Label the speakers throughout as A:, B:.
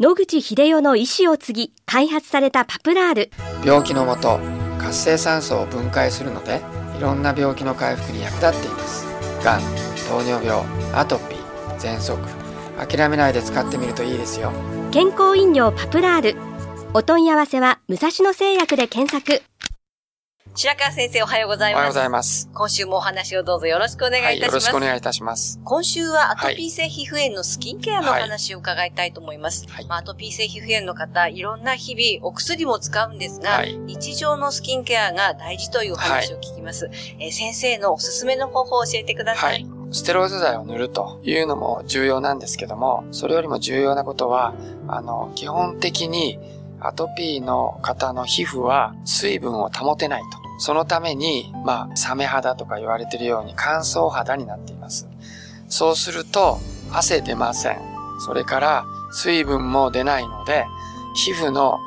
A: 野口秀夫の意思を継ぎ開発されたパプラール。
B: 病気のもと活性酸素を分解するのでいろんな病気の回復に役立っています。がん糖尿病アトピー喘息。諦めないで使ってみるといいですよ。
A: 健康飲料パプラール。お問い合わせは武蔵野製薬で検索
C: 白川先生おはようございます。
B: おはようございます。
C: 今週もお話をどうぞよろしくお願いいたします。はい、よ
B: ろしくお願いいたします。
C: 今週はアトピー性皮膚炎のスキンケアのお話を伺いたいと思います。はい、まあ、アトピー性皮膚炎の方、いろんな日々お薬も使うんですが、はい、日常のスキンケアが大事というお話を聞きます。えー、先生のおすすめの方法を教えてください。
B: ステロイド剤を塗るというのも重要なんですけども、それよりも重要なことは、あの、基本的にアトピーの方の皮膚は水分を保てないと。そのために、まあ、サメ肌とか言われてるように乾燥肌になっています。そうすると、汗出ません。それから、水分も出ないので、皮膚の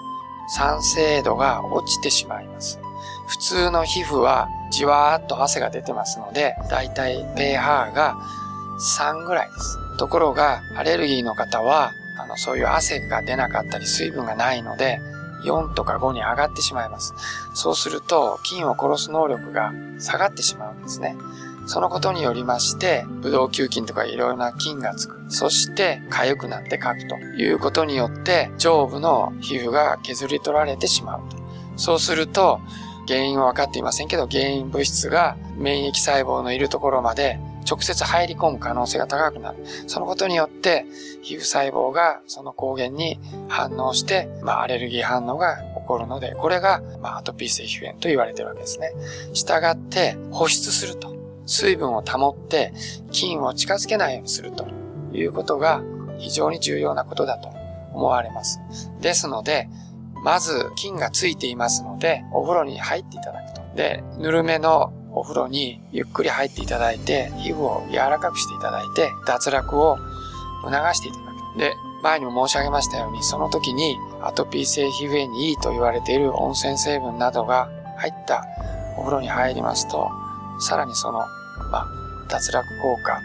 B: 酸性度が落ちてしまいます。普通の皮膚はじわーっと汗が出てますので、だいたい pH が3ぐらいです。ところが、アレルギーの方は、あの、そういう汗が出なかったり水分がないので、4とか5に上がってしまいます。そうすると、菌を殺す能力が下がってしまうんですね。そのことによりまして、ブドウ球菌とかいろいろな菌がつく。そして、痒くなってかくということによって、上部の皮膚が削り取られてしまうと。そうすると、原因は分かっていませんけど、原因物質が免疫細胞のいるところまで直接入り込む可能性が高くなる。そのことによって、皮膚細胞がその抗原に反応して、まあ、アレルギー反応が起こるので、これが、ま、アトピー性皮膚炎と言われてるわけですね。従って、保湿すると。水分を保って、菌を近づけないようにするということが非常に重要なことだと思われます。ですので、まず菌がついていますので、お風呂に入っていただくと。で、ぬるめのお風呂にゆっくり入っていただいて、皮膚を柔らかくしていただいて、脱落を促していただく。で、前にも申し上げましたように、その時にアトピー性皮膚炎にいいと言われている温泉成分などが入ったお風呂に入りますと、さらにその、まあ、脱落効果、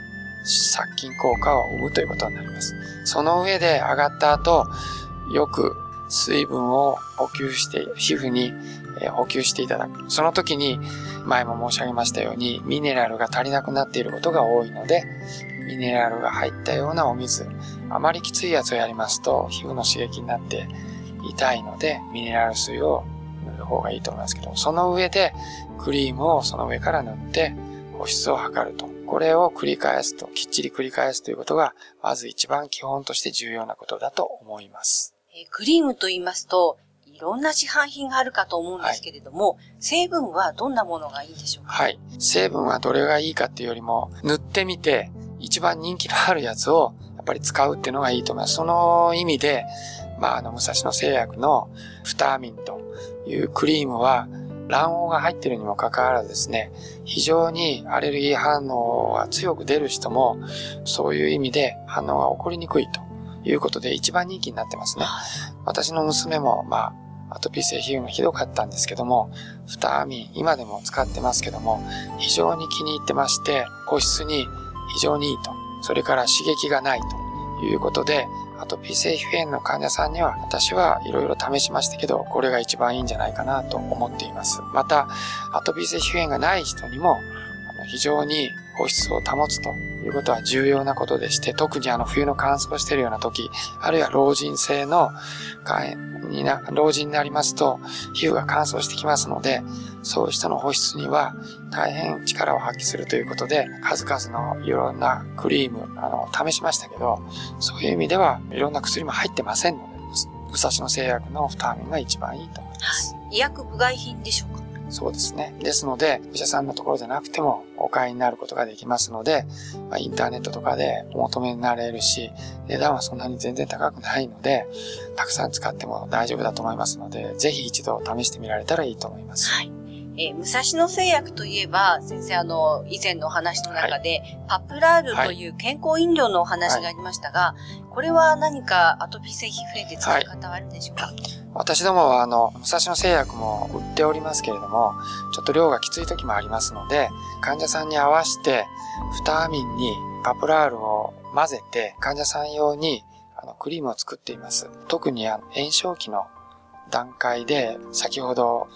B: 殺菌効果を生むということになります。その上で上がった後、よく水分を補給して、皮膚に補給していただく。その時に、前も申し上げましたように、ミネラルが足りなくなっていることが多いので、ミネラルが入ったようなお水、あまりきついやつをやりますと、皮膚の刺激になって痛いので、ミネラル水を塗る方がいいと思いますけど、その上で、クリームをその上から塗って、保湿を図ると。これを繰り返すと、きっちり繰り返すということが、まず一番基本として重要なことだと思います。
C: えクリームと言いますと、ろんな市販品があるかと思うんですけれども、はい、成分はどんなものがいいでしょうか？
B: はい。成分はどれがいいかっていうよりも、塗ってみて、一番人気のあるやつを、やっぱり使うっていうのがいいと思います。その意味で、まあ、あの、武蔵野製薬のフターミンというクリームは、卵黄が入っているにもかかわらずですね、非常にアレルギー反応が強く出る人も、そういう意味で反応が起こりにくいということで一番人気になってますね。私の娘も、まあ、アトピー性皮膚がひどかったんですけども、フタアミン、今でも使ってますけども、非常に気に入ってまして、個室に非常にいいと。それから刺激がないということで、アトピー性皮膚炎の患者さんには私はいろいろ試しましたけど、これが一番いいんじゃないかなと思っています。また、アトピー性皮膚炎がない人にも、非常に保湿を保つということは重要なことでして、特にあの冬の乾燥しているような時、あるいは老人性のにな、老人になりますと、皮膚が乾燥してきますので、そういう人の保湿には大変力を発揮するということで、数々のいろんなクリーム、あの、試しましたけど、そういう意味ではいろんな薬も入ってませんので、武蔵野製薬のフターミンが一番いいと思います。
C: 医薬部外品でしょうか？
B: そうですね。ですので、お医者さんのところじゃなくてもお買いになることができますので、まあ、インターネットとかでお求めになれるし、値段はそんなに全然高くないので、たくさん使っても大丈夫だと思いますので、ぜひ一度試してみられたらいいと思います。
C: はい。えー、武蔵野製薬といえば、先生、あの、以前のお話の中で、はい、パプラールという健康飲料のお話がありましたが、はい、これは何かアトピー性皮膚炎で使い方はあるんでしょうか、はい
B: 私どもはあの、武蔵野製薬も売っておりますけれども、ちょっと量がきつい時もありますので、患者さんに合わせて、フターミンにパプラールを混ぜて、患者さん用にあのクリームを作っています。特にあの炎症期の段階で、先ほど、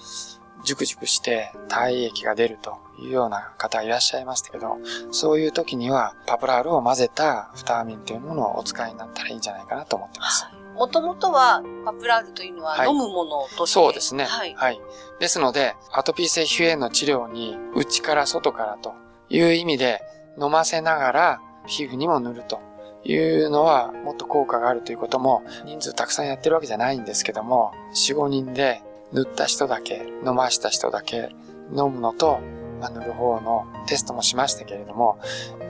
B: 熟熟して体液が出るというような方いらっしゃいましたけど、そういう時にはパプラールを混ぜたフターミンというものをお使いになったらいいんじゃないかなと思ってます。
C: もともとはパプラールというのは飲むものとして、
B: はい、そうですね、はい。はい。ですので、アトピー性皮膚炎の治療に内から外からという意味で飲ませながら皮膚にも塗るというのはもっと効果があるということも人数たくさんやってるわけじゃないんですけども、4、5人で塗った人だけ、飲ました人だけ飲むのと、まあ、塗る方のテストもしましたけれども、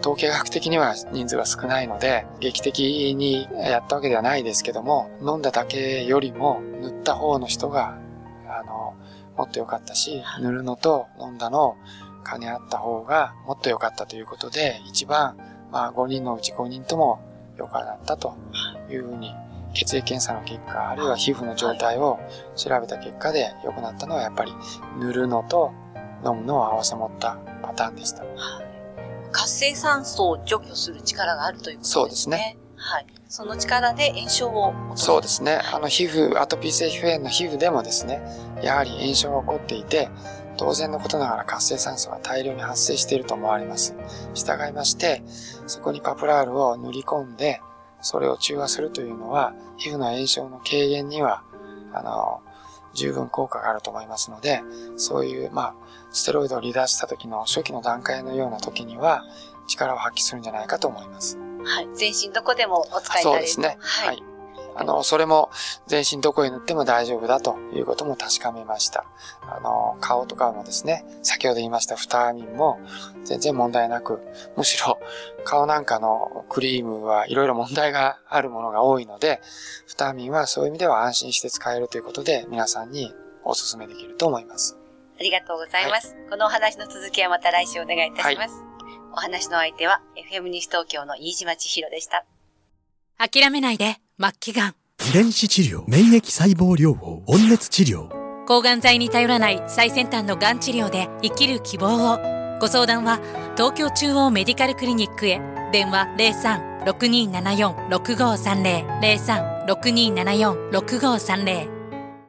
B: 統計学的には人数が少ないので、劇的にやったわけではないですけども、飲んだだけよりも塗った方の人が、あの、もっと良かったし、塗るのと飲んだの兼ね合った方がもっと良かったということで、一番、まあ5人のうち5人とも良かったというふうに血液検査の結果、あるいは皮膚の状態を調べた結果で良くなったのはやっぱり塗るのと飲むのを合わせ持ったパターンでした。
C: 活性酸素を除去する力があるということですね。そうですね。はい。その力で炎症を
B: そうですね。あの皮膚、アトピー性皮膚炎の皮膚でもですね、やはり炎症が起こっていて、当然のことながら活性酸素が大量に発生していると思われます。従いまして、そこにパプラールを塗り込んで、それを中和するというのは、皮膚の炎症の軽減には、あの、十分効果があると思いますので、そういう、まあ、ステロイドを離脱した時の初期の段階のような時には、力を発揮するんじゃないかと思います。
C: はい。全身どこでもお使いいただ
B: そうですね。はい、はいあの、それも全身どこへ塗っても大丈夫だということも確かめました。あの、顔とかもですね、先ほど言いましたフターミンも全然問題なく、むしろ顔なんかのクリームはいろいろ問題があるものが多いので、フターミンはそういう意味では安心して使えるということで皆さんにお勧めできると思います。
C: ありがとうございます。はい、このお話の続きはまた来週お願いいたします。はい、お話の相手は FM 西東京の飯島千尋でした。
D: 諦めないで。末期がん。
E: 遺伝子治療、免疫細胞療法、温熱治療。
D: 抗がん剤に頼らない最先端のがん治療で生きる希望を。ご相談は東京中央メディカルクリニックへ。電話03-6274-6530。03-6274-6530。